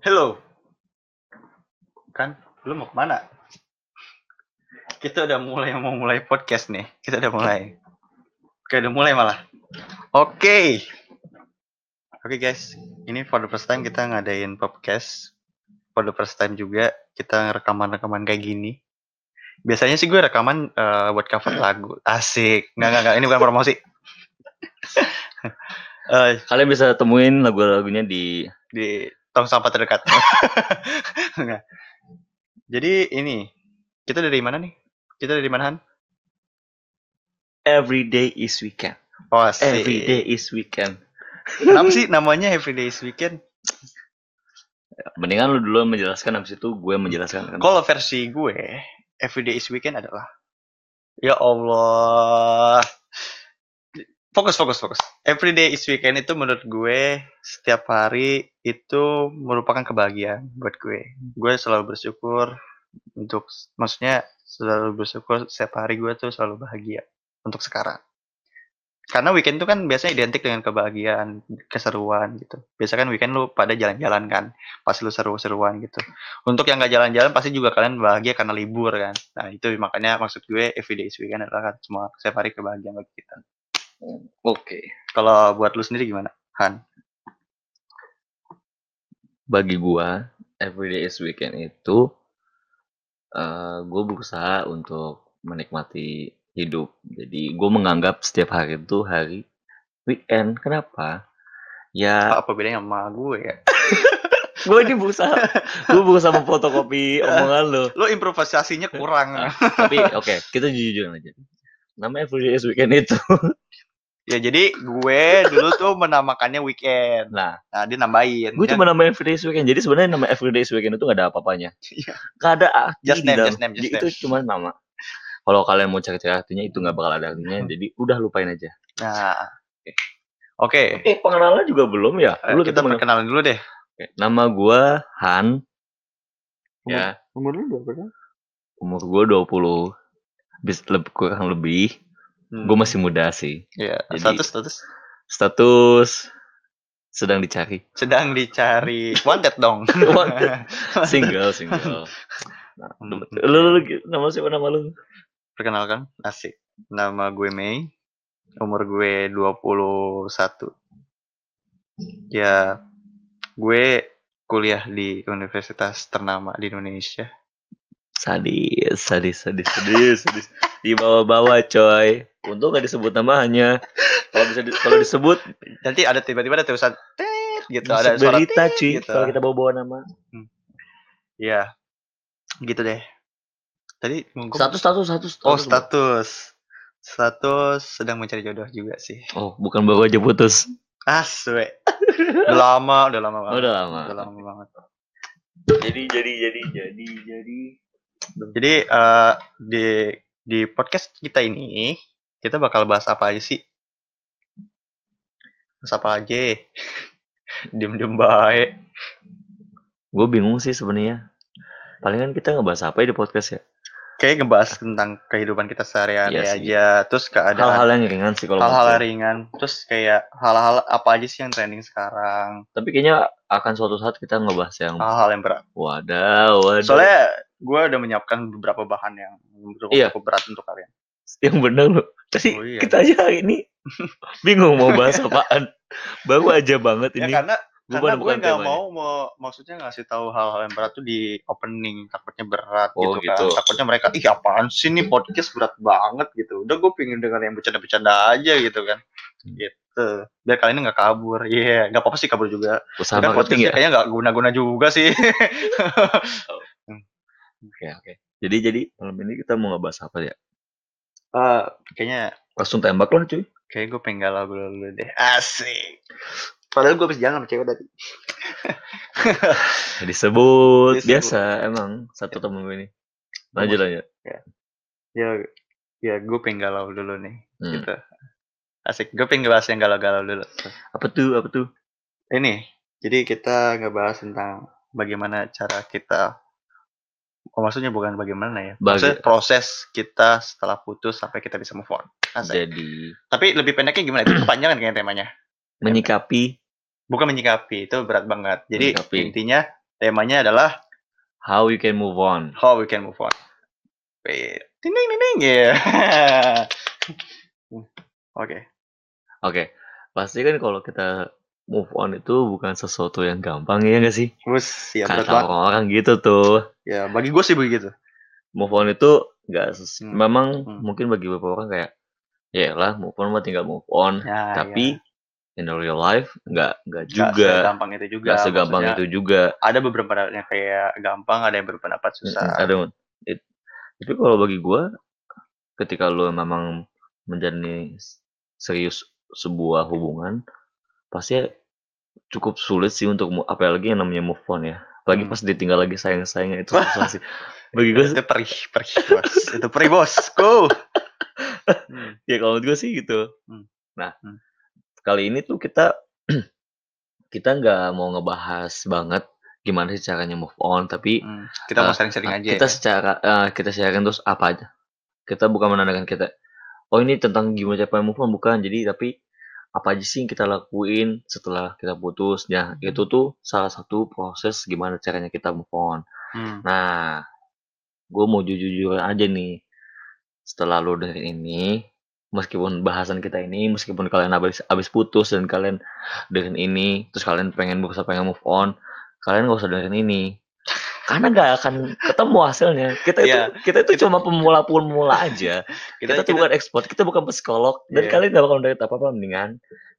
Hello. Kan, lu mau ke mana? Kita udah mulai mau mulai podcast nih. Kita udah mulai. Oke, udah mulai malah. Oke. Oke guys, ini for the first time kita ngadain podcast. For the first time juga kita rekaman-rekaman kayak gini. Biasanya sih gue rekaman eh, buat cover lagu. Asik. Nggak, nggak, nggak. Ini bukan promosi. Eh, Kalian bisa temuin lagu-lagunya di di tong sampah terdekat. Jadi ini kita dari mana nih? Kita dari mana Han? Every Day is Weekend. Oh, asik. Every Day is Weekend. Kenapa sih namanya Everyday is Weekend? Mendingan lu dulu menjelaskan habis itu gue menjelaskan kan. Kalau versi gue, Everyday is Weekend adalah Ya Allah. Fokus, fokus, fokus. Everyday is Weekend itu menurut gue setiap hari itu merupakan kebahagiaan buat gue. Gue selalu bersyukur untuk, maksudnya selalu bersyukur setiap hari gue tuh selalu bahagia untuk sekarang. Karena weekend itu kan biasanya identik dengan kebahagiaan, keseruan gitu. Biasa kan weekend lu pada jalan-jalan kan, pasti lu seru-seruan gitu. Untuk yang nggak jalan-jalan pasti juga kalian bahagia karena libur kan. Nah itu makanya maksud gue everyday is weekend adalah kan semua setiap hari kebahagiaan bagi kita. Oke. Kalau buat lu sendiri gimana, Han? Bagi gua Every Day is Weekend itu eh gue berusaha untuk menikmati hidup. Jadi gue menganggap setiap hari itu hari weekend. Kenapa? Ya, Apa bedanya sama gue ya? gue ini berusaha, gue berusaha memfotokopi omongan lo. Lu improvisasinya kurang. Tapi oke, kita jujur aja. Nama Every Day is Weekend itu. ya jadi gue dulu tuh menamakannya weekend. Nah, Nah dia nambahin. gue Dia- cuma nama Every Day is Weekend. Jadi sebenarnya nama Every Day is Weekend itu gak ada apa-apanya. Iya. Gak ada arti Just di name, dalam- just name, just Jadi Itu cuma nama. Kalau kalian mau cari-cari artinya itu nggak bakal ada artinya. Jadi udah lupain aja. Nah, oke. Eh pengenalan juga belum ya? Eh, Dulu kita mengenal- perkenalan dulu deh. Oke, Nama gua Han. Ya, Umur lu berapa? umur gua 20. Bis lebih kurang lebih. Gue masih muda sih. Iya, Jadi- status status Status sedang dicari. sedang dicari wanted dong. Wanted. Single, single. Nah, Hmm. lu, lu, lu, nama siapa nama lu? Perkenalkan, asik. Nama gue Mei. Umur gue 21. Ya, gue kuliah di universitas ternama di Indonesia. Sadis, sadis, sadis, sadis, sadis. Di bawah-bawah coy. Untung gak disebut namanya. Kalau bisa di- kalau disebut Nanti ada tiba-tiba ada tulisan tet gitu, ada suara berita cuy. gitu. Kalau kita bawa-bawa nama. Iya. Gitu deh. Tadi Status, status, status. Oh, status. status. Sedang mencari jodoh juga sih. Oh, bukan baru aja putus. Aswe. udah lama, udah lama Oh, banget. udah lama. Udah lama banget. Jadi, jadi, jadi, jadi, jadi. Jadi eh, di di podcast kita ini kita bakal bahas apa aja sih? Bahas apa aja? Diem-diem baik. Gue bingung sih sebenarnya. Palingan kita ngebahas apa ya di podcast ya? Kayak ngebahas tentang kehidupan kita sehari-hari Iya aja, terus keadaan Hal-hal yang ringan sih kalau hal-hal ringan, terus kayak hal-hal apa aja sih yang trending sekarang, Tapi kayaknya akan suatu saat kita ngebahas yang hal-hal yang berat. wadaw, wadaw. Soalnya gue udah menyiapkan beberapa bahan yang cukup, Iya. berat untuk kalian. yang bener loh. Tadi Oh, iya. kita aja hari ini bingung mau bahas apaan. Baru aja banget Ya ini. karena Gua karena gue nggak mau, mau maksudnya ngasih tahu hal-hal yang berat tuh di opening takutnya berat Oh, gitu, gitu. kan takutnya mereka ih apaan sih nih podcast berat banget gitu udah gue pengen denger yang bercanda-bercanda aja gitu kan Hmm. gitu biar kalian nggak kabur iya nggak apa-apa sih kabur juga Usaha kan ya. kayaknya nggak guna-guna juga sih Oke, oke. Jadi, jadi malam ini kita mau ngebahas apa ya? Eh, kayaknya Langsung tembak lah cuy. kayak gue pengen galau dulu, dulu deh asik padahal gue habis jalan sama cewek tadi Disebut, Disebut. biasa emang satu temen gue ini. Lanjut lanjut. ya ya gue pengen galau dulu nih Hmm. gitu asik gue pengen ngebahas yang galau-galau dulu Apa tuh? Apa tuh? ini jadi kita ngebahas tentang bagaimana cara kita oh, maksudnya bukan bagaimana ya Baga- maksudnya proses kita setelah putus sampai kita bisa move on Asik. Jadi tapi lebih pendeknya gimana itu kepanjangan kayaknya temanya menyikapi bukan menyikapi itu berat banget jadi Menyikapi. intinya temanya adalah How you can move on. how we can move on. Wait, ding ding ding ding ya. Oke. Oke, pasti kan kalau kita move on itu bukan sesuatu yang gampang ya nggak sih? Terus ya Kata banget. orang-orang gitu tuh. Ya bagi gue sih begitu. Move on itu nggak ses- Hmm. memang Hmm. mungkin bagi beberapa orang kayak ya lah move on mah tinggal move on. Ya, Tapi in the real life nggak nggak ya. Juga. segampang itu juga. Nggak segampang Maksudnya, itu juga. Ada beberapa yang kayak gampang, ada yang berpendapat susah. Ada it- tapi kalau bagi gua ketika lu memang menjalani serius sebuah hubungan pasti cukup sulit sih untuk mu- apalagi yang namanya move on ya apalagi Hmm. pas ditinggal lagi sayang-sayangnya itu susah sih bagi gue itu perih, perih bos. itu perih bosku. Hmm. ya kalau menurut gue sih gitu Hmm. nah Hmm. kali ini tuh kita kita nggak mau ngebahas banget gimana sih caranya move on tapi Hmm. Kita mau Ah, sering-sering ah, aja. kita ya. secara eh, kita sharing terus apa aja kita bukan menandakan kita oh ini tentang gimana cara move on bukan jadi tapi apa aja sih yang kita lakuin setelah kita putus. Ya itu tuh salah satu proses gimana caranya kita move on. Hmm. nah gue mau jujur-jujur aja nih. Setelah lo dengerin ini meskipun bahasan kita ini meskipun kalian habis habis putus dan kalian dengerin ini terus kalian pengen berusaha pengen move on kalian gak usah dengerin ini karena nggak akan ketemu hasilnya. Kita itu Iya. kita itu cuma pemula pemula aja. Kita, tuh bukan ekspor kita bukan psikolog. Dan Iya. kalian gak bakal mendapat apa apa mendingan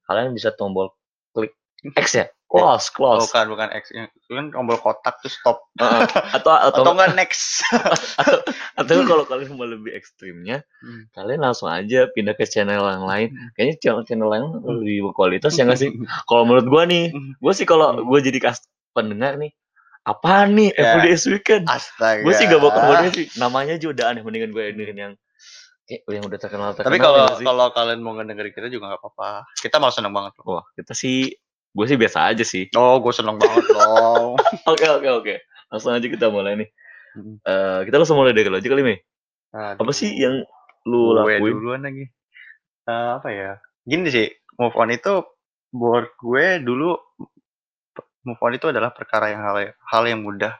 kalian bisa tombol klik X ya. Close close. Bukan bukan X. Itu kan tombol kotak tuh stop. Atau atau atau enggak next. Atau atau kalau kalian mau lebih ekstrimnya Hmm. kalian langsung aja pindah ke channel yang lain. Kayaknya channel channel lain Hmm. lebih berkualitas ya nggak sih? Kalau menurut gua nih Hmm. gua sih kalau gua jadi kas pendengar nih apa nih? Ya. everyday is weekend. Astaga. Gue sih gak bakal mau sih. Namanya aja udah aneh mendingan gue dengerin yang kayak yang udah terkenal terkenal tapi ya kalau sih? kalau kalian mau ngedengerin kita juga nggak apa-apa. Kita mau seneng banget loh. Wah kita sih gue sih biasa aja sih. Oh gue seneng banget loh oke oke oke. Langsung aja kita mulai nih. Eh, kita langsung mulai dari lo aja kali nih apa sih yang lu gue lakuin? duluan lagi. Eh, apa ya? Gini sih move on itu buat gue dulu move on itu adalah perkara yang hal hal yang mudah.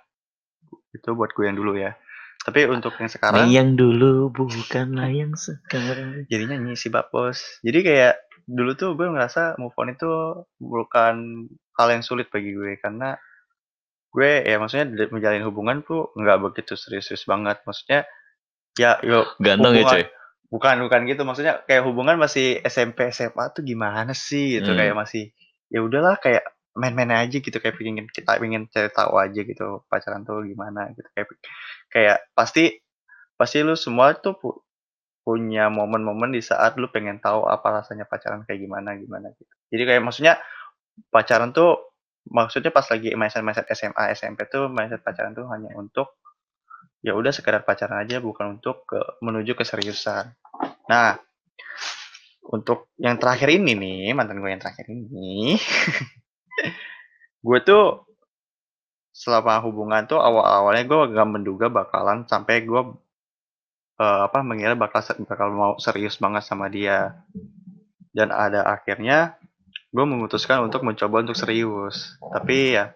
Itu buat gue yang dulu ya. Tapi untuk yang sekarang yang dulu bukanlah yang sekarang. Jadinya ngisi bab bos. Jadi kayak dulu tuh gue ngerasa move on itu bukan hal yang sulit bagi gue. Karena gue ya maksudnya menjalin hubungan tuh nggak begitu serius-serius banget. Maksudnya ya yuk ganteng ya Hubungan- coy bukan bukan gitu. Maksudnya kayak hubungan masih SMP SMA tuh gimana sih gitu. Hmm. kayak masih ya udahlah kayak main-main aja gitu kayak pengen kita pengen cari tahu aja gitu pacaran tuh gimana gitu kayak kayak pasti pasti lu semua tuh pu- punya momen-momen di saat lu pengen tahu apa rasanya pacaran kayak gimana gimana gitu. Jadi kayak maksudnya pacaran tuh maksudnya pas lagi mindset-mindset SMA SMP tuh mindset pacaran tuh hanya untuk ya udah sekedar pacaran aja bukan untuk ke menuju keseriusan. Nah untuk yang terakhir ini nih mantan gue yang terakhir ini gue tuh selama hubungan tuh awal-awalnya gue gak menduga bakalan sampai gue eh, apa mengira bakal bakal mau serius banget sama dia. Dan ada akhirnya gue memutuskan untuk mencoba untuk serius. Tapi ya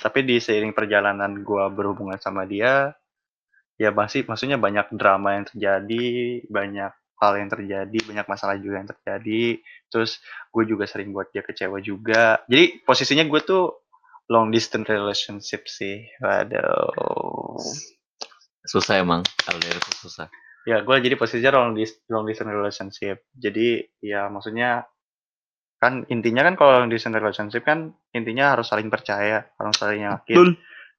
tapi di seiring perjalanan gue berhubungan sama dia ya masih maksudnya banyak drama yang terjadi banyak hal yang terjadi banyak masalah juga yang terjadi. Terus gue juga sering buat dia kecewa juga. Jadi posisinya gue tuh long distance relationship sih. Waduh. Susah emang LDR itu susah. Ya gue jadi posisinya long distance long distance relationship. Jadi ya maksudnya kan intinya kan kalau long distance relationship kan intinya harus saling percaya harus saling yakin Betul.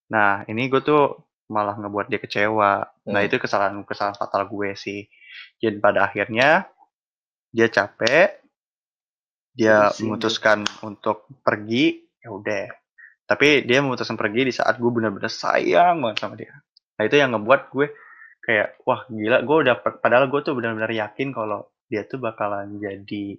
nah ini gue tuh malah ngebuat dia kecewa. Nah Hmm. itu kesalahan kesalahan fatal gue sih. Dan pada akhirnya dia capek dia Pusing. memutuskan untuk pergi ya udah. Tapi dia memutuskan pergi di saat gue benar-benar sayang banget sama dia. Nah itu yang ngebuat gue kayak wah gila gue udah padahal gue tuh benar-benar yakin kalau dia tuh bakalan jadi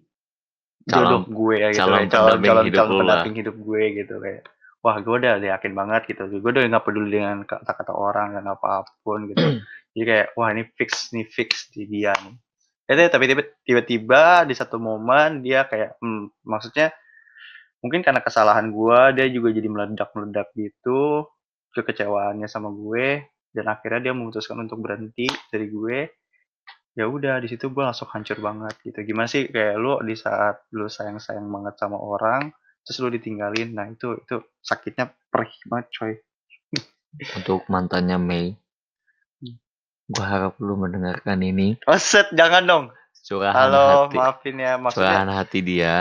jodoh Calon- gue ya gitu calon kayak calon calon calon pendamping hidup gue gitu kayak wah gue udah yakin banget gitu. Gue udah nggak peduli dengan kata-kata orang dan apa pun gitu. Jadi kayak wah ini fix nih fix di dia nih. Eh, tapi tiba- tiba-tiba di satu momen dia kayak hmm, maksudnya mungkin karena kesalahan gue dia juga jadi meledak-meledak gitu kekecewaannya sama gue dan akhirnya dia memutuskan untuk berhenti dari gue. Ya udah di situ gue langsung hancur banget gitu. Gimana sih kayak lu di saat lu sayang sayang banget sama orang terus lu ditinggalin. Nah itu itu sakitnya perih banget coy. Untuk mantannya Mei. Hmm. gue harap lu mendengarkan ini. Oh set jangan dong. Curahan halo hati. maafin ya maksudnya. Curahan hati dia.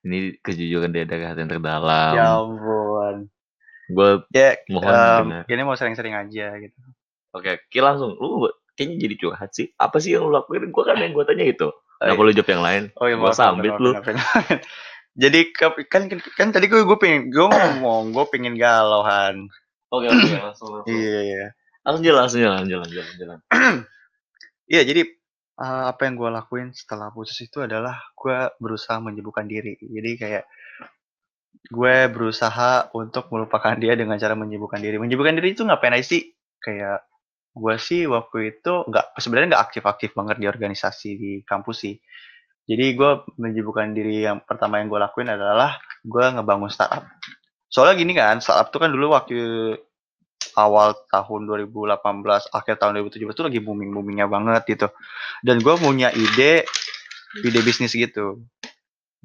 Ini kejujuran dia dari hati yang terdalam. Ya ampun. Gue ya Mohon em, didengar. ini mau sering-sering aja gitu. Oke oke langsung. Lu kayaknya jadi curhat sih. Apa sih yang lu lakuin? Gue kan yang gue tanya itu. Kenapa lu jawab yang lain. Oh iya, Gua maaf, sambit lu. Jadi kan kan, kan tadi gue gue pengen gue ngomong gue pengen galauan. oke oke langsung langsung Iya iya. langsung jalan langsung jalan jalan jalan jalan Iya jadi eh, apa yang gue lakuin setelah putus itu adalah gue berusaha menyembuhkan diri. Jadi kayak gue berusaha untuk melupakan dia dengan cara menyembuhkan diri. Menyembuhkan diri itu ngapain aja sih? Kayak gue sih waktu itu nggak sebenarnya nggak aktif-aktif banget di organisasi di kampus sih. Jadi gue menyibukkan diri yang pertama yang gue lakuin adalah gue ngebangun startup. Soalnya gini kan, startup tuh kan dulu waktu awal tahun 2018, akhir tahun 2017 tuh lagi booming-boomingnya banget gitu. Dan gue punya ide, ide bisnis gitu.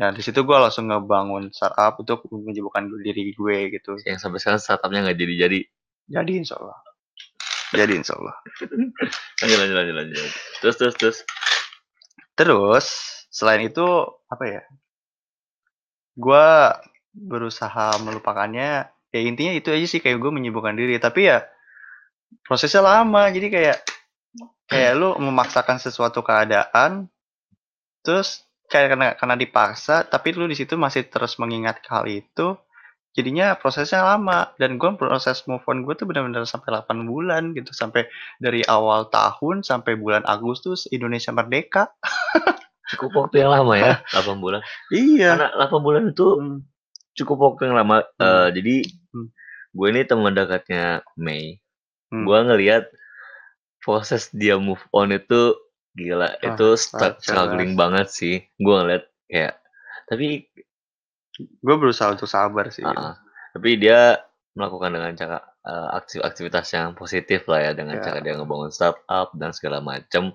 Nah di situ gue langsung ngebangun startup untuk menyibukkan diri gue gitu. yang sampai sekarang startupnya nggak jadi jadi Jadi insya Allah. Jadi insya Allah. lanjut lanjut lanjut lanjut terus terus terus Terus selain itu apa ya? Gua berusaha melupakannya. Ya intinya itu aja sih kayak gue menyibukkan diri. Tapi ya prosesnya lama. Jadi kayak kayak lu memaksakan sesuatu keadaan, terus kayak karena karena dipaksa, tapi lu di situ masih terus mengingat hal itu. Jadinya prosesnya lama dan gue proses move on gue tuh benar-benar sampai 8 bulan gitu sampai dari awal tahun sampai bulan Agustus Indonesia merdeka. cukup waktu yang lama ya 8 bulan Iya. karena 8 bulan itu Hmm. cukup waktu yang lama Hmm. Eh, jadi Hmm. gue ini teman dekatnya Mei Hmm. gue ngelihat proses dia move on itu gila Ah, itu jelas. struggling banget sih gue ngeliat kayak tapi gue berusaha untuk sabar sih. gitu. ah, tapi dia melakukan dengan cara aktif aktivitas yang positif lah ya dengan Ya. cara dia ngebangun startup dan segala macam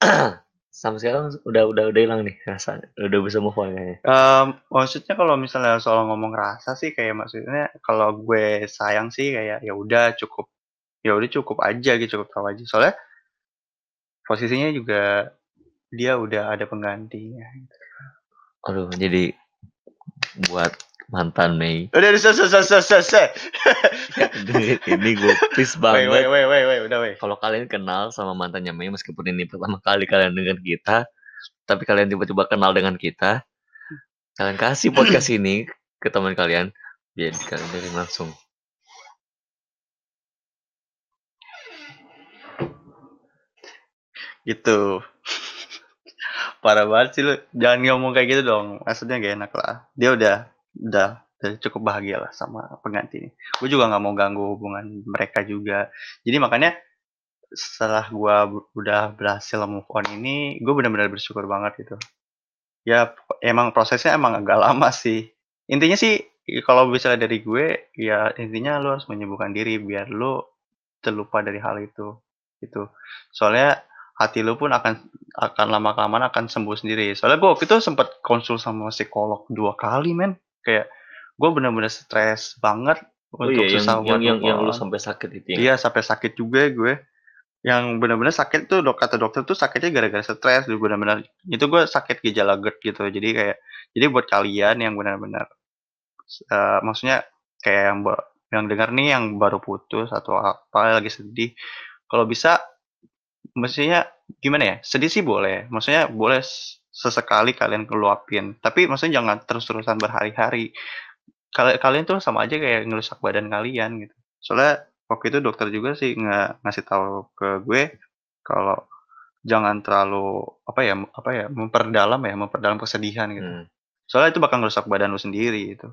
sampai sekarang udah udah udah hilang nih rasanya udah bisa move on kayaknya Em, maksudnya kalau misalnya soal ngomong rasa sih kayak maksudnya kalau gue sayang sih kayak ya udah cukup ya udah cukup aja gitu cukup tahu aja soalnya posisinya juga dia udah ada penggantinya. aduh jadi buat mantan Mei Udah udah selesai selesai selesai. ini gue please Wait wait banget wait wait wait udah wait. kalau kalian kenal sama mantannya Mei meskipun ini pertama kali kalian dengan kita tapi kalian tiba-tiba kenal dengan kita kalian kasih podcast ini ke teman kalian biar kalian dengerin langsung Gitu. Parah banget sih lu. Jangan ngomong kayak gitu dong. Maksudnya gak enak lah. Dia udah udah, udah cukup bahagia lah sama pengganti ini. Gue juga nggak mau ganggu hubungan mereka juga. Jadi makanya setelah bu- udah berhasil move on ini, gue benar-benar bersyukur banget gitu. Ya emang prosesnya emang agak lama sih. Intinya sih kalau misalnya dari gue, ya intinya lu harus menyembuhkan diri biar lu terlupa dari hal itu. Gitu. Soalnya hati lu pun akan akan lama kelamaan akan sembuh sendiri. Soalnya gue waktu itu sempat konsul sama psikolog dua kali, men. Kayak gue benar-benar stres banget oh untuk iya yang susah yang buat yang, move yang lu sampai sakit itu ya Iya sampai sakit juga gue. Yang benar-benar sakit tuh dok kata dokter tuh sakitnya gara-gara stres. Gue benar-benar itu gue sakit gejala GERD gitu. Jadi kayak jadi buat kalian yang benar-benar eh, maksudnya kayak yang yang dengar nih yang baru putus atau apa lagi sedih. Kalau bisa mestinya gimana ya? Sedih sih boleh. Maksudnya boleh sesekali kalian keluapin. Tapi maksudnya jangan terus-terusan berhari-hari. Kalian kalian tuh sama aja kayak ngerusak badan kalian gitu. Soalnya waktu itu dokter juga sih nggak ngasih tahu ke gue kalau jangan terlalu apa ya apa ya memperdalam ya memperdalam kesedihan gitu. Hmm. Soalnya itu bakal ngerusak badan lu sendiri gitu.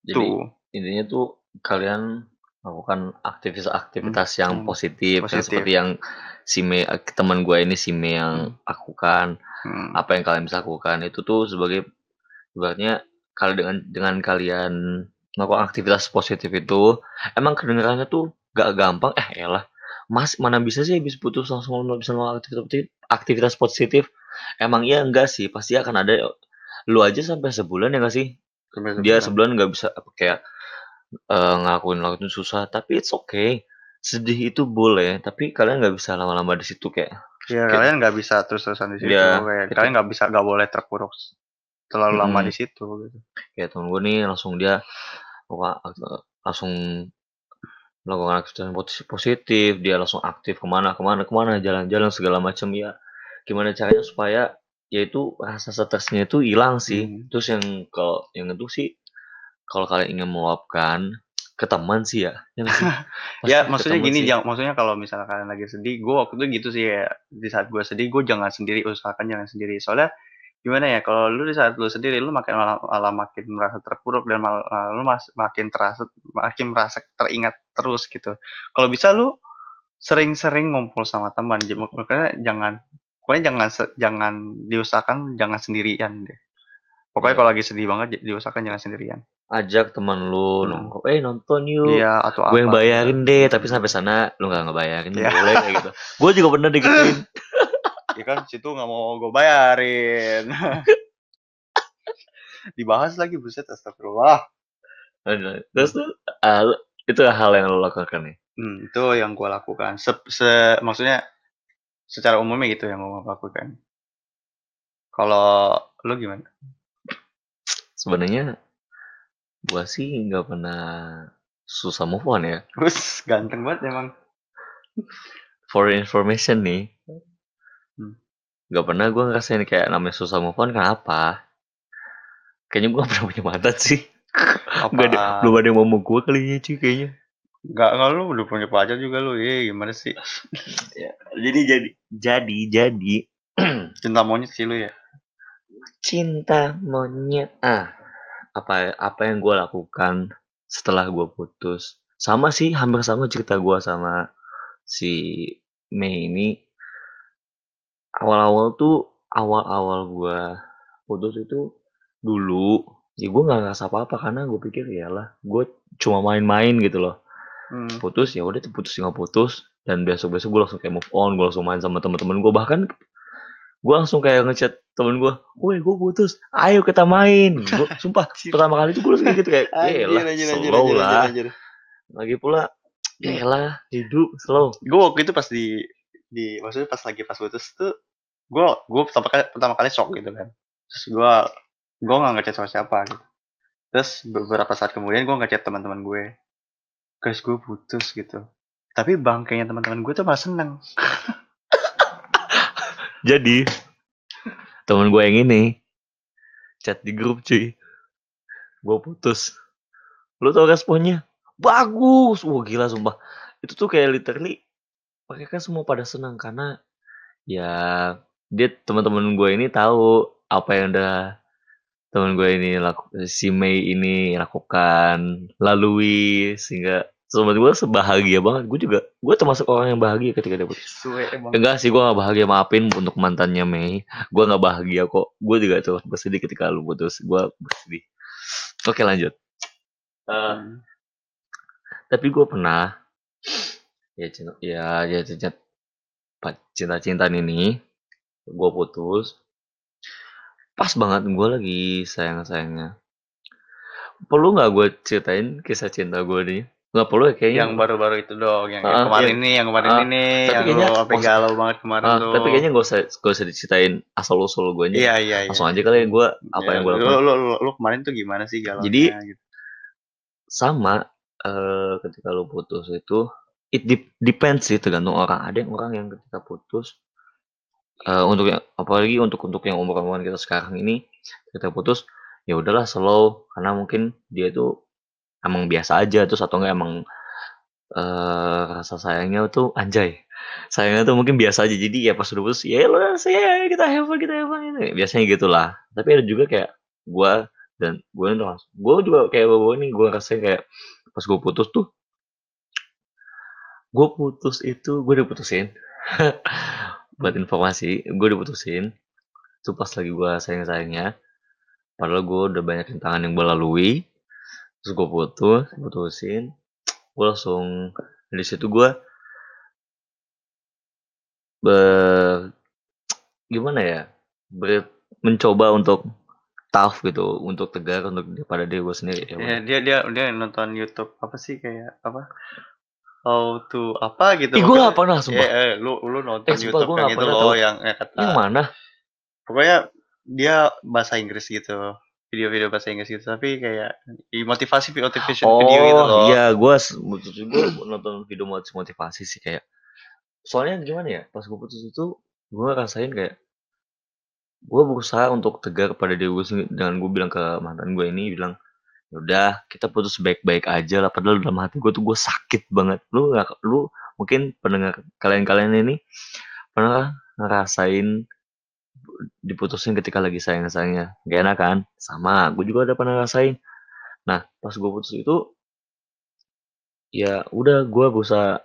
jadi Tuh. intinya tuh kalian melakukan aktivitas-aktivitas yang hmm, positif, yang positif. seperti yang si Mei teman gue ini si Mei yang lakukan Hmm. apa yang kalian bisa lakukan itu tuh sebagai ibaratnya kalau dengan dengan kalian melakukan aktivitas positif itu emang kedengarannya tuh gak gampang eh elah mas mana bisa sih habis putus langsung bisa melakukan aktivitas, aktivitas positif emang iya enggak sih pasti akan ada lu aja sampai sebulan ya gak sih Sampai dia sebulan. sebulan nggak bisa apa kayak eh, ngelakuin ngelakuin susah tapi it's okay sedih itu boleh tapi kalian nggak bisa lama-lama di situ kayak Ya Kayak- kalian nggak bisa terus-terusan di situ. Iya, kayak kalian nggak bisa nggak boleh terpuruk terlalu lama Mm-mm. di situ gitu. kayak temen gue nih langsung dia langsung melakukan aktivitas posi- positif dia langsung aktif ke mana ke mana ke mana jalan-jalan segala macam ya gimana caranya supaya yaitu rasa stresnya itu hilang sih Hmm. terus yang kalau yang itu sih kalau kalian ingin meluapkan ke teman sih ya ya Ya maksudnya gini, sih. jangan maksudnya kalau misalnya kalian lagi sedih, gue waktu itu gitu sih ya. Di saat gue sedih, gue jangan sendiri, usahakan jangan sendiri. Soalnya gimana ya, kalau lu di saat lu sendiri, lu makin malah, malah makin merasa terpuruk dan malah lu mas, makin terasa, makin merasa teringat terus gitu. Kalau bisa lu sering-sering ngumpul sama teman, makanya jangan, pokoknya jangan jangan diusahakan jangan sendirian deh. Pokoknya Iya. kalau lagi sedih banget, diusahakan jangan sendirian. ajak teman lu Hmm. nongkrong. Eh nonton yuk. Iya atau gue yang bayarin deh tapi sampai sana lu nggak ngebayarin Iya. boleh kayak gitu? Gue juga pernah digituin. Ya kan situ nggak mau gue bayarin. Dibahas lagi buset astagfirullah. Terus tuh itu hal yang lo lakukan nih? Hmm, itu yang gue lakukan. Se, se- maksudnya secara umumnya gitu yang gue lakukan. Kalau lu gimana sebenarnya gua sih nggak pernah susah move on ya. Terus ganteng banget emang. For information nih Hmm. nggak pernah gua ngerasain kayak namanya susah move on kenapa? Kayaknya gua pernah punya mantan sih. Apa? Gak ada, belum ada yang mau gua kali ya cuy kayaknya. Nggak nggak lu udah punya pacar juga lu. Eh gimana sih? Jadi jadi jadi jadi. Cinta monyet sih lu ya? Cinta monyet. Ah apa apa yang gue lakukan setelah gue putus. Sama sih hampir sama cerita gue sama si Mei ini. Awal-awal tuh awal-awal gue putus itu dulu. Ya gue nggak ngerasa apa-apa karena gue pikir ya lah gue cuma main-main gitu loh. Hmm. putus ya udah putus nggak putus. Dan besok besok gue langsung kayak move on gue langsung main sama teman-teman gue bahkan gue langsung kayak ngechat temen gue, woi gue putus, ayo kita main. Gue sumpah pertama kali itu gue langsung kayak gitu kayak, ya lah, slow lah. Lagi pula, ya lah, hidup slow. gue waktu itu pas di di maksudnya pas lagi pas putus tuh gue gue pertama kali pertama kali shock gitu kan. Terus gue gue nggak ngechat sama siapa gitu. Terus beberapa saat kemudian gue ngechat teman-teman gue. Guys gue putus gitu. Tapi bangkainya teman-teman gue tuh malah seneng Jadi, temen gue yang ini, chat di grup cuy. Gue putus. Lu tau responnya? Bagus! Wah gila sumpah. Itu tuh kayak literally, mereka kan semua pada senang karena ya dia teman-teman gue ini tahu apa yang udah teman gue ini laku, si Mei ini lakukan lalui sehingga sobat gue sebahagia banget. Gue juga gue termasuk orang yang bahagia ketika dia emang. Enggak sih gue gak bahagia maafin untuk mantannya Mei. Gue gak bahagia kok. Gue juga tuh bersedih ketika lu putus. Gue bersedih. Oke lanjut. Eh, Hmm. tapi gue pernah ya cinta ya ya cinta cinta cintaan ini gue putus. Pas banget gue lagi sayang sayangnya perlu nggak gue ceritain kisah cinta gue nih nggak perlu ya kayaknya. Yang baru-baru itu dong yang, yang Ah, kemarin yang- ini yang kemarin ah, ini yang kayaknya lo maksud- galau banget kemarin Ah, tuh. tapi kayaknya gak usah gak usah diceritain asal usul gue nya iya iya iya. Langsung aja kali ya gue apa Ya, yang gue lakukan. lu, lu, lu kemarin tuh gimana sih galau Jadi- gitu. sama eh, ketika lu putus itu it dep- depends sih tergantung orang. Ada yang orang yang ketika putus eh, untuk yang apalagi untuk untuk yang umur umuran kita sekarang ini kita putus ya udahlah slow. Karena mungkin dia itu emang biasa aja terus atau enggak emang eh rasa sayangnya tuh anjay sayangnya tuh mungkin biasa aja. Jadi ya pas udah putus ya lo saya kita have fun kita have fun gitu. biasanya gitulah tapi ada juga kayak gua dan gue langsung gue juga kayak bawa nih gue rasain kayak pas gue putus tuh gue putus itu gue diputusin. Buat informasi gue diputusin itu pas lagi gue sayang sayangnya padahal gue udah banyak rintangan yang gue lalui terus gue putus putusin gue langsung dari situ gue ber gimana ya ber, mencoba untuk tough gitu untuk tegar untuk daripada diri gue sendiri ya, Ya, dia dia dia nonton YouTube apa sih kayak apa? How to apa gitu. Ih, gue gak pernah sumpah Ya, eh, lu lu nonton Eh, YouTube yang itu loh yang yang kata yang mana pokoknya dia bahasa Inggris gitu. Video-video bahasa Inggris gitu tapi kayak motivasi motivation video gitu oh loh. iya gue nonton video motivasi motivasi sih kayak soalnya gimana ya pas gue putus itu gue rasain kayak gue berusaha untuk tegar pada diri gue sendiri dengan gue bilang ke mantan gue ini bilang udah kita putus baik-baik aja lah padahal dalam hati gue tuh gue sakit banget lu nggak lu mungkin pendengar kalian-kalian ini pernah ngerasain diputusin ketika lagi sayang-sayangnya. Gak enak kan? Sama gue juga udah pernah ngerasain. Nah pas gue putus itu ya udah gue berusaha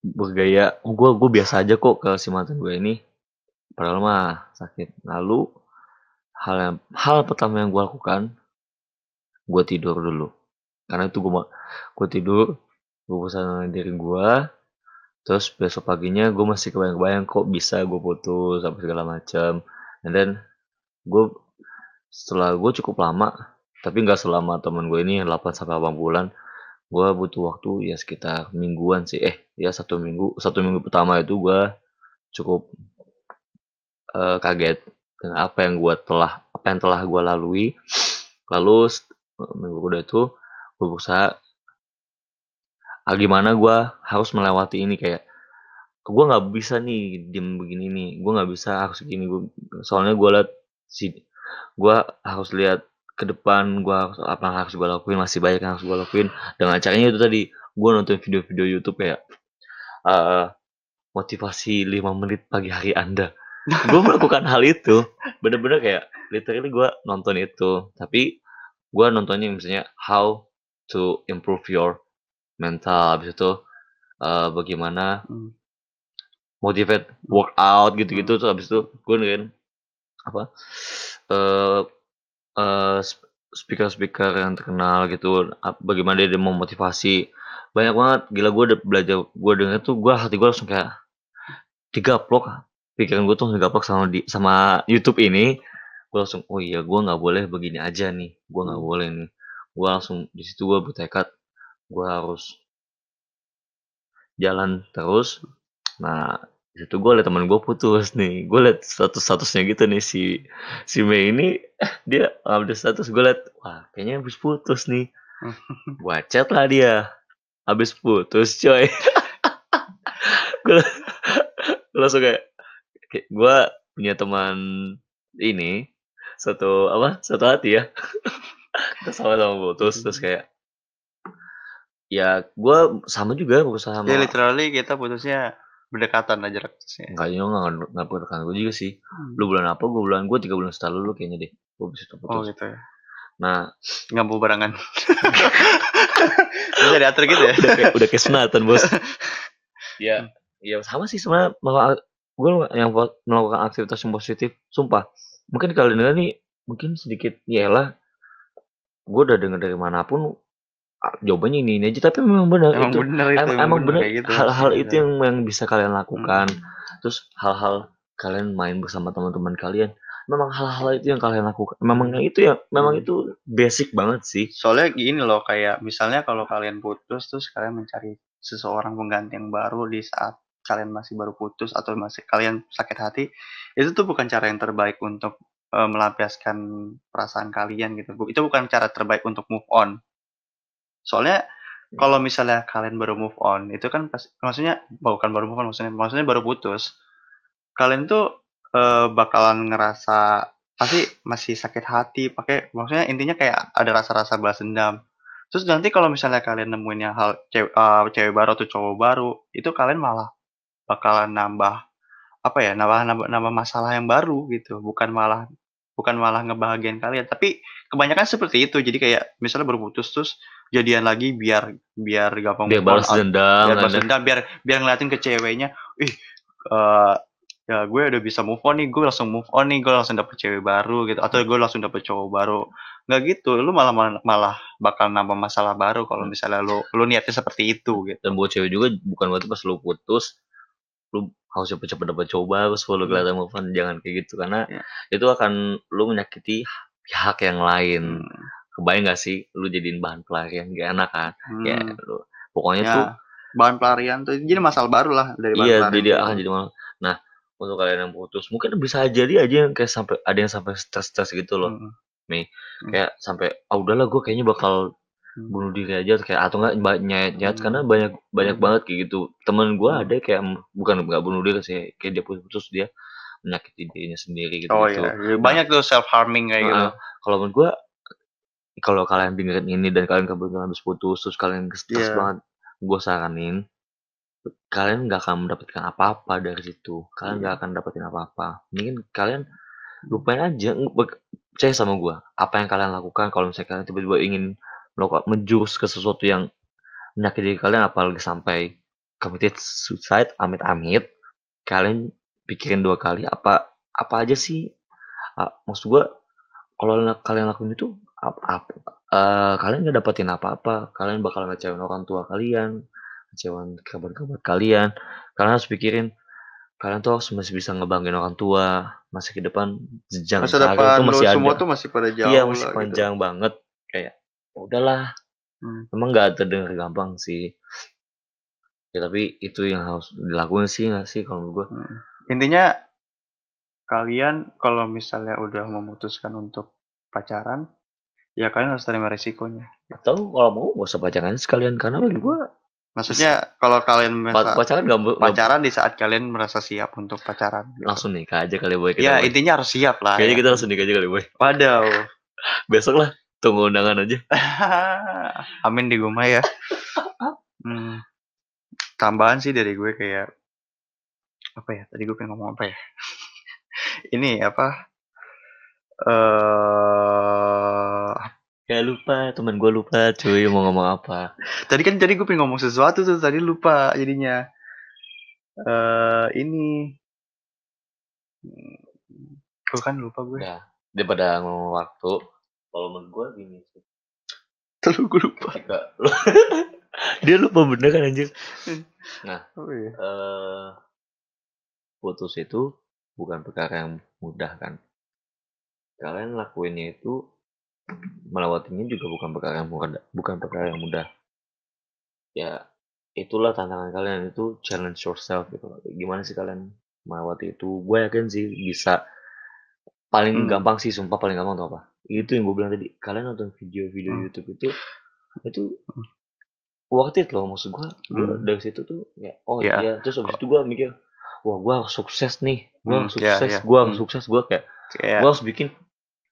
bergaya oh, gue gue biasa aja kok ke si mantan gue ini. Padahal mah sakit. Lalu hal yang hal pertama yang gue lakukan gue tidur dulu. Karena itu gue gue tidur gue bosan diri gue terus besok paginya gue masih kebayang-bayang kok bisa gue putus sampai segala macam and then gue setelah gue cukup lama tapi nggak selama temen gue ini 8 sampai 8 bulan gue butuh waktu ya sekitar mingguan sih. Eh ya satu minggu satu minggu pertama itu gue cukup eh, kaget dengan apa yang gue telah apa yang telah gue lalui. Lalu s- minggu kedua itu gue berusaha ah, gimana gue harus melewati ini? Kayak gue nggak bisa nih diem begini nih. Gue nggak bisa harus gini. Gue soalnya gue liat si gue harus lihat ke depan gue harus apa yang harus gue lakuin masih banyak yang harus gue lakuin. Dengan caranya itu tadi gue nonton video-video YouTube kayak eh, motivasi 5 menit pagi hari anda. Gue melakukan hal itu. Bener-bener kayak literally gue nonton itu. Tapi gue nontonnya misalnya how to improve your mental habis itu eh, bagaimana Hmm. motivate workout gitu-gitu tuh habis itu gue dengerin apa eh eh, sp- speaker-speaker yang terkenal gitu bagaimana dia memotivasi banyak banget gila gue udah belajar gue denger tuh gue hati gue langsung kayak digaplok. Pikiran gue tuh langsung digaplok sama di sama YouTube ini. Gue langsung oh iya gue nggak boleh begini aja nih gue nggak Hmm. boleh nih. Gue langsung di situ gue bertekad gue harus jalan terus. Nah di situ gue liat temen gue putus nih. Gue liat status statusnya gitu nih. Si si Mei ini dia update status. Gue liat wah kayaknya habis putus nih. Gue chat lah dia. Habis putus coy. Gue langsung kayak, kayak gue punya teman ini satu apa satu hati ya. Kita sama-sama putus terus kayak ya gue sama juga berusaha sama Ya literally kita putusnya berdekatan aja jarak putusnya. Enggak juga enggak enggak berdekatan gue juga sih. Hmm. Lu bulan apa? Gue bulan gue tiga bulan setelah lu kayaknya deh. Gue bisa Oh putus. gitu ya. Nah, Nggak mau barengan. Bisa diatur gitu ya. udah kayak udah kayak sunatan bos. ya, ya sama sih sebenarnya gue yang melakukan aktivitas yang positif. Sumpah, mungkin kalian dengar nih mungkin sedikit ya gue udah denger dari mana pun jawabannya ini, ini aja tapi memang benar Emang itu bener itu. em- emang benar gitu. hal-hal itu yang yang bisa kalian lakukan Hmm. terus hal-hal kalian main bersama teman-teman kalian memang hal-hal itu yang kalian lakukan memang yang itu ya memang Hmm. itu basic banget sih Soalnya gini loh kayak misalnya kalau kalian putus terus kalian mencari seseorang pengganti yang baru di saat kalian masih baru putus atau masih kalian sakit hati itu tuh bukan cara yang terbaik untuk eh, melampiaskan perasaan kalian gitu. Itu bukan cara terbaik untuk move on. Soalnya kalau misalnya kalian baru move on itu kan pas maksudnya bukan baru move on maksudnya maksudnya baru putus. Kalian tuh eh, bakalan ngerasa pasti masih sakit hati pakai maksudnya intinya kayak ada rasa-rasa balas dendam. Terus nanti kalau misalnya kalian nemuin yang hal cewek, eh, cewek baru atau cowok baru itu kalian malah bakalan nambah apa ya nambah nambah, nambah masalah yang baru gitu. Bukan malah bukan malah ngebahagiain kalian. Tapi kebanyakan seperti itu. Jadi kayak misalnya baru putus terus jadian lagi biar biar gampang biar balas dendam biar balas ada- dendam biar biar ngeliatin ke ceweknya ih eh ya gue udah bisa move on nih gue langsung move on nih gue langsung dapet cewek baru gitu. Atau gue langsung dapet cowok baru. Nggak gitu lu malah malah, bakal nambah masalah baru kalau misalnya lu lu niatnya seperti itu gitu. Dan buat cewek juga bukan berarti pas lu putus lu harus cepet-cepet dapet cowok baru sebelum lu Hmm. kelihatan move on. Jangan kayak gitu karena Ya. itu akan lu menyakiti pihak yang lain. Hmm. Kebayang gak sih lu jadiin bahan pelarian gak enak kan ya Hmm. lu pokoknya Ya, tuh bahan pelarian tuh jadi masalah baru lah dari bahan iya pelarian jadi itu. akan jadi malah nah untuk kalian yang putus mungkin bisa jadi aja yang kayak sampai ada yang sampai stres-stres gitu loh Hmm. kayak sampai ah udahlah gue kayaknya bakal Hmm. bunuh diri aja kayak atau enggak nyayat nyayat Hmm. karena banyak banyak Hmm. banget kayak gitu temen gue Hmm. ada kayak bukan nggak bunuh diri sih kayak dia putus dia menyakiti dirinya sendiri gitu Oh gitu iya, banyak tuh self harming kayak gitu. Nah, kalau menurut gue kalau kalian dengerin ini dan kalian kebetulan habis putus terus kalian stres Iya. banget gue saranin kalian nggak akan mendapatkan apa-apa dari situ kalian Iya. nggak akan dapetin apa-apa mending kalian lupain aja percaya sama gue apa yang kalian lakukan kalau misalnya kalian tiba-tiba ingin melakukan menjurus ke sesuatu yang menyakiti diri kalian apalagi sampai committed suicide amit-amit kalian pikirin dua kali apa apa aja sih Ah, maksud gue kalau la- kalian lakuin itu apa, apa eh, kalian nggak dapetin apa-apa. Kalian bakal ngecewain orang tua kalian ngecewain kerabat-kerabat kalian. Kalian harus pikirin kalian tuh harus masih bisa ngebanggain orang tua masih ke depan jenjang Masa karir depan tuh lu masih ada. semua tuh masih pada jauh iya lah masih gitu. panjang banget. Kayak ya udahlah. Hmm. emang nggak terdengar gampang sih. Ya tapi itu yang harus dilakuin sih nggak sih kalau menurut gue Hmm. Intinya kalian kalau misalnya udah memutuskan untuk pacaran, ya kalian harus terima resikonya. atau kalau mau gak usah pacaran sekalian karena bagi gue Maksudnya kalau kalian merasa pacaran gak, pacaran di saat kalian merasa siap untuk pacaran. gitu. langsung nikah aja kali boy kita Ya boy. intinya harus siap lah. kayaknya ya. kita langsung nikah aja kali boy Wadaw. besok lah tunggu undangan aja Amin di guma ya. Hmm. Tambahan sih dari gue kayak apa ya? Tadi gue pengen ngomong apa ya? Ini apa? Eh kayak lupa teman gue lupa cuy mau ngomong apa tadi kan tadi gue pengen ngomong sesuatu tuh tadi lupa jadinya. Eh ini gue kan lupa gue. Udah, daripada ngomong waktu kalau menurut gue gini sih Terus gue lupa. dia lupa bener kan anjir Oh iya. eh putus itu bukan perkara yang mudah kan kalian lakuinnya itu melewatinya juga bukan perkara yang mudah bukan perkara yang mudah ya itulah tantangan kalian itu challenge yourself gitu gimana sih kalian melewati itu gue yakin sih bisa paling Hmm. gampang sih sumpah paling gampang tuh apa itu yang gue bilang tadi kalian nonton video-video Hmm. YouTube itu itu worth it loh maksud gue gue Hmm. dari situ tuh ya oh Iya. iya terus habis itu gue mikir wah gue harus sukses nih gue Hmm, harus iya, sukses iya. gue harus Hmm. sukses gue kayak Kayak gue harus bikin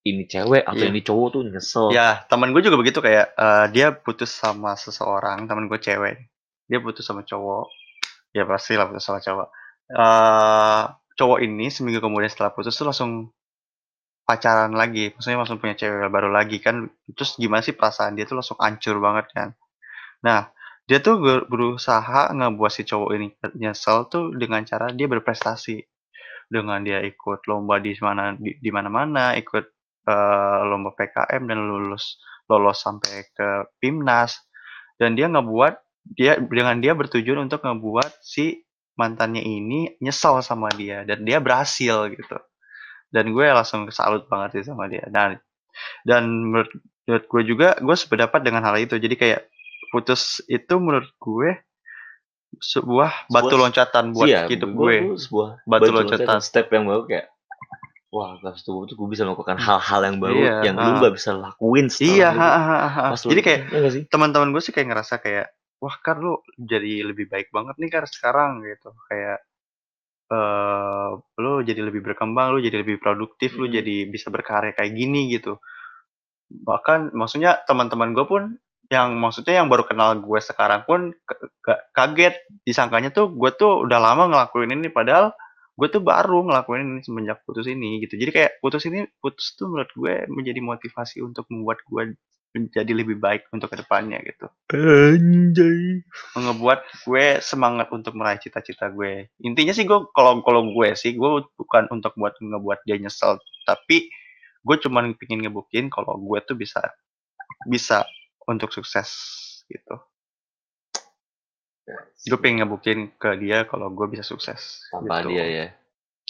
ini cewek atau Iya. ini cowok tuh nyesel Ya, teman gue juga begitu kayak eh, dia putus sama seseorang, teman gue cewek. Dia putus sama cowok. Ya pasti lah putus sama cowok. eh cowok ini seminggu kemudian setelah putus tuh langsung pacaran lagi. Maksudnya langsung punya cewek baru lagi kan. Terus gimana sih perasaan dia tuh langsung hancur banget kan. Nah, dia tuh ber- berusaha ngebuat si cowok ini nyesel tuh dengan cara dia berprestasi. Dengan dia ikut lomba di mana di, di mana-mana, ikut eh, lomba PKM dan lulus lolos sampai ke PIMNAS. Dan dia ngebuat dia dengan dia bertujuan untuk ngebuat si mantannya ini nyesal sama dia dan dia berhasil gitu. Dan gue langsung salut banget sih sama dia. Dan dan menurut, menurut gue juga gue sependapat dengan hal itu. Jadi kayak putus itu menurut gue sebuah batu Sebuah- loncatan buat Iya, hidup gue. gua sebuah Batu loncatan. step yang baru kayak wah pas itu tuh gue bisa melakukan hal-hal yang baru Iya, yang lu ah. nggak bisa lakuin setelah iya lu- ha, ha, ha, ha. lu- jadi kayak sih teman-teman gue sih kayak ngerasa kayak wah kan lu jadi lebih baik banget nih kan sekarang gitu kayak eh lu jadi lebih berkembang lu jadi lebih produktif lu Hmm. jadi bisa berkarya kayak gini gitu bahkan maksudnya teman-teman gue pun yang maksudnya yang baru kenal gue sekarang pun kaget disangkanya tuh gue tuh udah lama ngelakuin ini padahal gue tuh baru ngelakuin ini semenjak putus ini gitu. Jadi kayak putus ini putus tuh menurut gue menjadi motivasi untuk membuat gue menjadi lebih baik untuk ke depannya gitu. Anjay. ngebuat gue semangat untuk meraih cita-cita gue. Intinya sih gue kalau kalau gue sih gue bukan untuk buat ngebuat dia nyesel. Tapi gue cuman pingin ngebuktiin kalau gue tuh bisa bisa untuk sukses gitu gue pengen ngebuktiin ke dia kalau gue bisa sukses tanpa gitu. dia ya?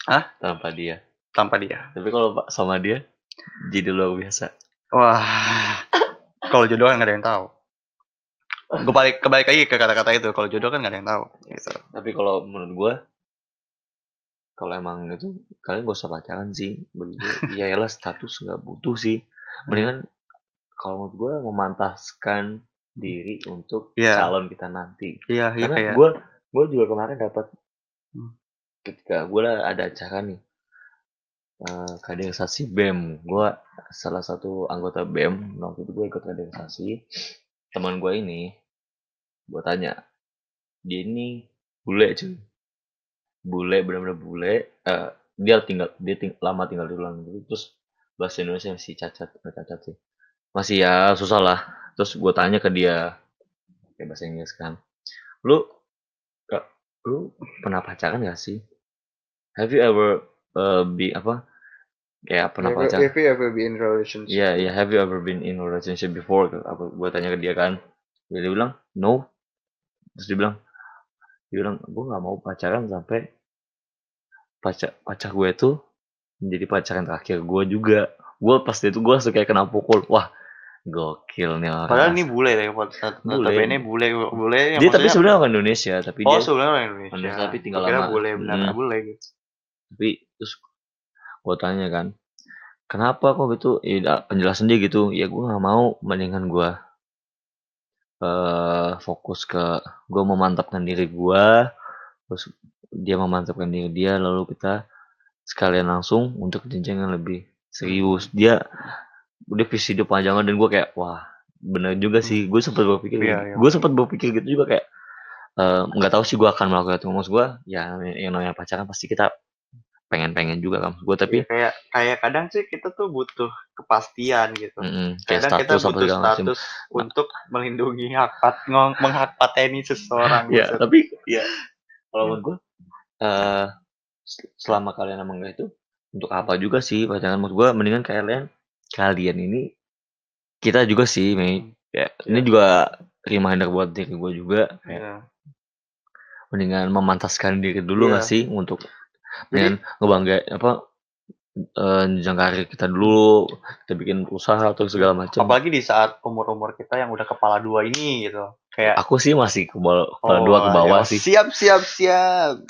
Hah? tanpa dia? Tanpa dia. Tapi kalau sama dia jadi luar biasa. Wah kalau jodoh kan gak ada yang tahu. Gue balik kebalik lagi ke kata-kata itu kalau jodoh kan gak ada yang tahu gitu. Tapi kalau menurut gua kalau emang itu kalian gak usah pacaran sih. Bagi gue ya lah status nggak butuh sih. Mendingan kalau menurut gua memantaskan diri untuk Iya. calon kita nanti. Iya iya karena kayak gua gua juga kemarin dapat Hmm. ketika gua ada acara nih eh kaderisasi BEM. Gua salah satu anggota BEM waktu itu gue ikut kaderisasi teman gua ini gua tanya dia ini bule cuy. Bule benar-benar bule eh, dia tinggal dia ting- lama tinggal di luar negeri. Terus bahasa Indonesia masih cacat cacat sih masih ya susah lah terus gue tanya ke dia kayak bahasa Inggris kan lu Kak, lu pernah pacaran gak sih have you ever uh, be apa kayak pernah pacaran you ever be in relationship Iya, iya. Have you ever been in relationship before? Aku gue tanya ke dia kan. Dia, dia bilang, no. Terus dia bilang, dia bilang, gue nggak mau pacaran sampai pacar pacar gue tuh menjadi pacaran terakhir gue juga. Gue pas itu gue langsung kayak kena pukul. Wah, gokil nih orang. Padahal ini bule ya, Bule. tapi ini bule bule yang dia tapi sebenarnya orang Indonesia, tapi oh dia sebenarnya orang Indonesia. Indonesia, tapi tinggal kira lama. bule benar Hmm. bule gitu. tapi terus gue tanya kan kenapa kok gitu ya, penjelasan dia gitu ya gue nggak mau mendingan gue eh fokus ke gue memantapkan diri gue terus dia memantapkan diri dia lalu kita sekalian langsung untuk jenjang yang lebih serius dia udah visi hidup panjangan dan gue kayak wah bener juga sih. Gue sempat berpikir Iya, iya. gue sempat berpikir gitu juga kayak eh, nggak tahu sih gue akan melakukan itu. Maksud gue ya yang namanya pacaran pasti kita pengen-pengen juga kan gue tapi kayak kayak kadang sih kita tuh butuh kepastian gitu. mm, kayak Kadang kita status apa butuh segala macam status untuk melindungi hak pat ngong- menghak pateni seseorang ya gitu. tapi ya kalau menurut gue eh selama kalian emang nggak itu untuk apa juga sih pacaran? Menurut gue mendingan kalian kalian ini kita juga sih Mei ya ini juga reminder buat diri gue juga Iya. mendingan memantaskan diri dulu Iya. nggak sih untuk mendingan ngebangga apa eh jenjang karir kita dulu kita bikin usaha atau segala macam Apalagi di saat umur-umur kita yang udah kepala dua ini gitu. Kayak aku sih masih ke bawah kepala dua ke oh, bawah ya, sih Siap siap siap.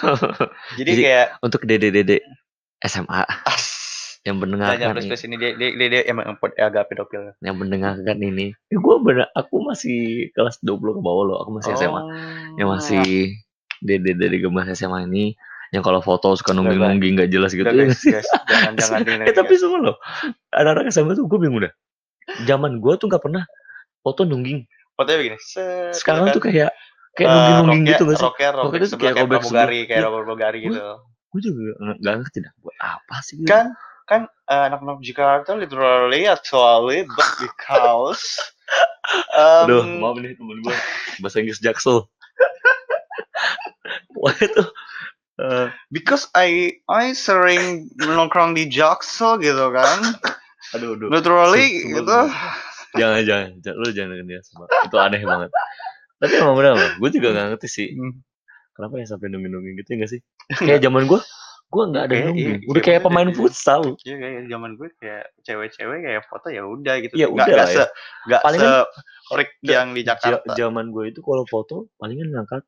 Jadi, Jadi, kayak untuk dede-dede SMA as yang mendengarkan plus ini, dia dia, dia, dia emang agak pedofil. yang mendengarkan ini ya gue bener aku masih kelas 20 ke bawah loh aku masih SMA yang masih dede-dede gemas SMA ini yang kalau foto suka nungging-nungging nggak jelas gitu ya guys, nggak sih? guys, jangan jangan ini. eh tapi semua loh anak-anak SMA tuh gue bingung dah zaman gue tuh nggak pernah foto nungging fotonya begini. set, sekarang gitu tuh kan. kayak kayak Eh, nungging-nungging gitu gak sih Rocker, Rocker rocker itu sebelah kayak kayak robek pramugari, kayak pramugari gitu. gue juga nggak- nggak ngerti dah buat apa sih gitu. Kan kan eh, anak-anak Jakarta literally actually but because um, Aduh, maaf nih temen gue bahasa Inggris Jaksel. Wah itu eh, because I I sering nongkrong di Jaksel gitu kan. aduh, aduh. Literally gitu. Jangan, jangan, jangan, lu jangan dengerin dia. Itu aneh banget. Tapi emang bener loh, gue juga gak ngerti sih. Hmm. Kenapa ya sampai nungging-nungging gitu ya gak sih? Kayak zaman gue, gue gak ada Kayak- nungging. iya, Udah iya, kayak bener, pemain iya. futsal. Iya kayak zaman gue kayak cewek-cewek kayak foto ya udah gitu. Ya Nggak- udah nggak lah se nggak Paling se kan- freak nggak, yang di Ja- Jakarta. Zaman gue itu kalau foto palingan ngangkat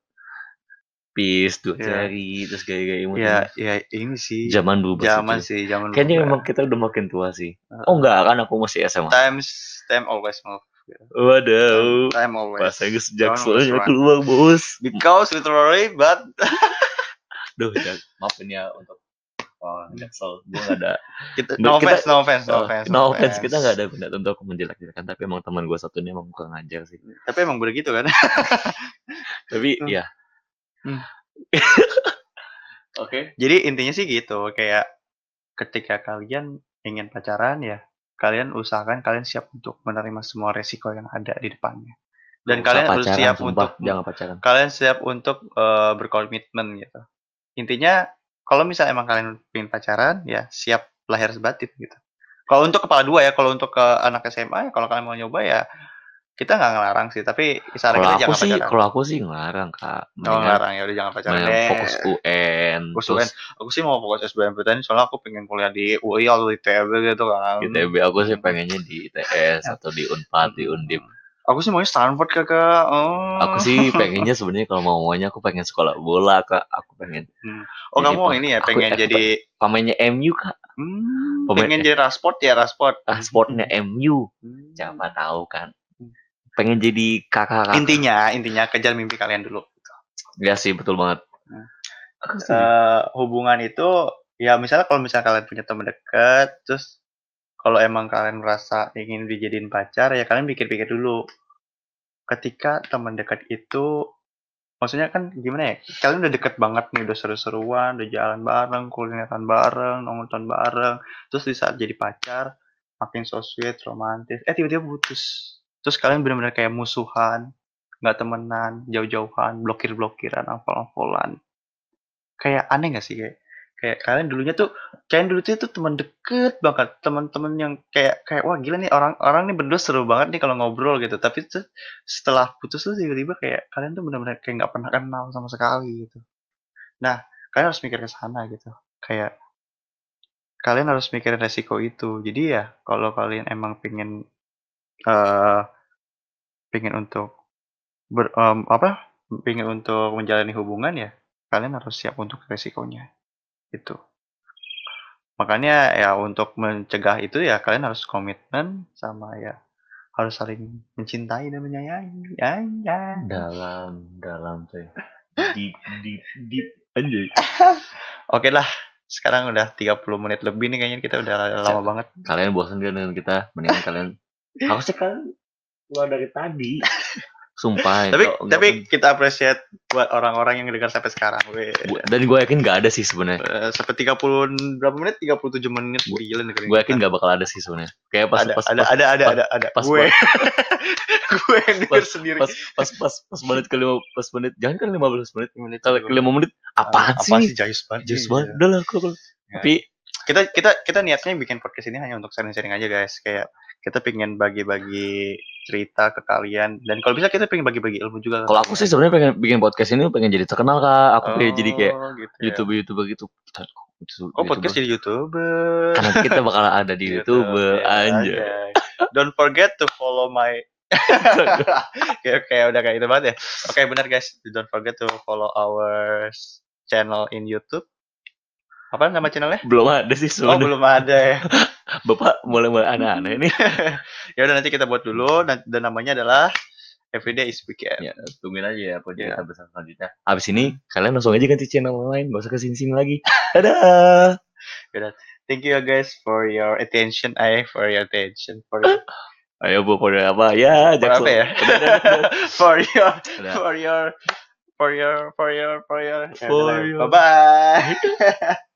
peace, dua Iya. jari, terus kayak-kayak imut Ya ya ini sih. Zaman dulu Zaman itu. sih, zaman Kayaknya memang kita udah makin tua sih. Heeh. Oh enggak, kan aku masih SMA. times time always move. Waduh. Time always. Bahasa Inggris run. keluar bos. Because literally but Duh, jak, maafin ya untuk oh, jaksel. Gue gak ada. kita, no offense, no offense, no Oh, offense. no offense, kita gak ada benda untuk menjelek-jelekan. Tapi emang teman gue satu ini emang kurang ngajar sih. Tapi emang begitu kan? Tapi Hmm. ya. Hmm. Oke. Jadi intinya sih gitu, kayak ketika kalian ingin pacaran ya kalian usahakan kalian siap untuk menerima semua resiko yang ada di depannya. Dan usah kalian harus pacaran, siap sumpah. untuk jangan pacaran. kalian siap untuk eh, berkomitmen gitu. Intinya kalau misalnya emang kalian pengen pacaran ya siap lahir sebatin gitu. Kalau untuk kepala dua ya, kalau untuk ke anak SMA ya kalau kalian mau nyoba ya kita nggak ngelarang sih, tapi saran Kalau kita aku jangan sih, pacaran. kalau aku sih ngelarang kak. Oh, Mendingan, ngelarang ya udah jangan pacaran deh. fokus UN, Fokus terus Aku sih mau fokus SBMPTN soalnya aku pengen kuliah di UI atau di ITB gitu kan. ITB aku sih pengennya di ITS atau di Unpad, di Undip. Aku sih maunya Stanford kakak. Oh. Aku sih pengennya sebenarnya kalau mau maunya aku pengen sekolah bola kak. Aku pengen Oh jadi kamu pem- ini ya pengen aku jadi pemainnya MU kak. hmm, Pemain- pengen jadi rasport ya rasport. Ah, sportnya MU. Hmm. Siapa tahu kan. Pengen jadi kakak. Intinya intinya kejar mimpi kalian dulu. Ya sih betul banget. Hmm. Eh, hubungan itu ya misalnya kalau misalnya kalian punya teman dekat terus kalau emang kalian merasa ingin dijadiin pacar ya kalian pikir-pikir dulu. Ketika teman dekat itu maksudnya kan gimana ya? Kalian udah deket banget nih udah seru-seruan udah jalan bareng kulineran bareng nonton bareng. Terus di saat jadi pacar makin so sweet romantis. Eh tiba-tiba putus. Terus kalian benar-benar kayak musuhan nggak temenan jauh-jauhan blokir-blokiran ampol-ampolan. Kayak aneh gak sih kayak kayak kalian dulunya tuh kalian dulu tuh, teman deket banget. Teman-teman yang kayak kayak wah gila nih orang orang nih berdua seru banget nih kalau ngobrol gitu. Tapi tuh setelah putus tuh tiba-tiba kayak kalian tuh benar-benar kayak nggak pernah kenal sama sekali gitu. Nah kalian harus mikir ke sana gitu. Kayak kalian harus mikirin resiko itu. Jadi ya kalau kalian emang pengen eh pengen untuk ber, em, apa pengen untuk menjalani hubungan ya kalian harus siap untuk resikonya itu makanya ya untuk mencegah itu ya kalian harus komitmen sama ya harus saling mencintai dan menyayangi ya ya dalam dalam tuh. Deep deep deep anjay. oke lah sekarang udah 30 menit lebih nih kayaknya kita udah lama banget Kalian bosan dengan kita? Mendingan kalian harusnya kalian keluar dari tadi. Sumpah. tapi nggak tapi kita appreciate buat orang-orang yang dengar sampai sekarang. Gua- dan gue yakin gak ada sih sebenarnya. Eh, sampai 30 berapa menit? 37 menit gila dengerin gue yakin kita. gak bakal ada sih sebenarnya. Kayak pas ada, pas, ada, pas, ada ada pas- ada ada. pas- gue gue yang denger pas- sendiri. pas pas pas pas menit ke lima pas menit. Jangan kan 15 menit. Menit kalau ke lima menit apaan apa sih? sih? Jayus banget Just Iya. banget. Udah lah aku aku- Ya. tapi kita kita kita niatnya bikin podcast ini hanya untuk sharing-sharing aja guys. Kayak kita pengen bagi-bagi cerita ke kalian. Dan kalau bisa kita pengen bagi-bagi ilmu juga kalau aku sih sebenarnya pengen bikin podcast ini pengen jadi terkenal kak. Aku pengen jadi kayak Oh, gitu ya. youtuber youtuber gitu. Oh podcast jadi youtuber. Karena kita bakal ada di youtuber ya, anjay. anjay. don't forget to follow my oke oke udah kayak itu banget ya. Oke benar guys. Don't forget to follow our channel in YouTube apa nama channelnya? Belum ada sih oh sebenarnya. belum ada ya. Bapak mulai mulai aneh-aneh nih. Ya udah nanti kita buat dulu. Dan, dan namanya adalah Everyday is Weekend. Ya tungguin aja ya apa Ya. cerita besar selanjutnya. Abis ini kalian langsung aja ganti channel lain. Gak usah ke sini sini lagi. Dadah. Thank you guys for your attention. Eh for your attention. For your, ayo bu apa? Ya for Jackson apa ya? udah, for your udah. for your for your for your for your. For your- bye bye